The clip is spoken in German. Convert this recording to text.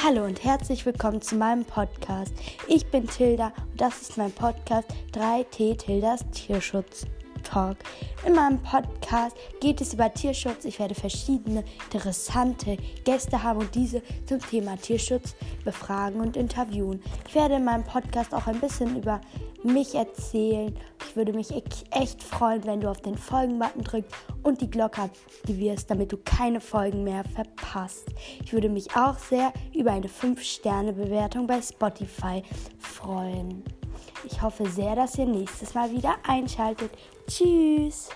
Hallo und herzlich willkommen zu meinem Podcast. Ich bin Tilda und das ist mein Podcast 3T Tildas Tierschutz Talk. In meinem Podcast geht es über Tierschutz. Ich werde verschiedene interessante Gäste haben und diese zum Thema Tierschutz befragen und interviewen. Ich werde in meinem Podcast auch ein bisschen über mich erzählen. Ich würde mich echt freuen, wenn du auf den Folgen-Button drückst und die Glocke aktivierst, damit du keine Folgen mehr verpasst. Ich würde mich auch sehr über eine 5-Sterne-Bewertung bei Spotify freuen. Ich hoffe sehr, dass ihr nächstes Mal wieder einschaltet. Tschüss!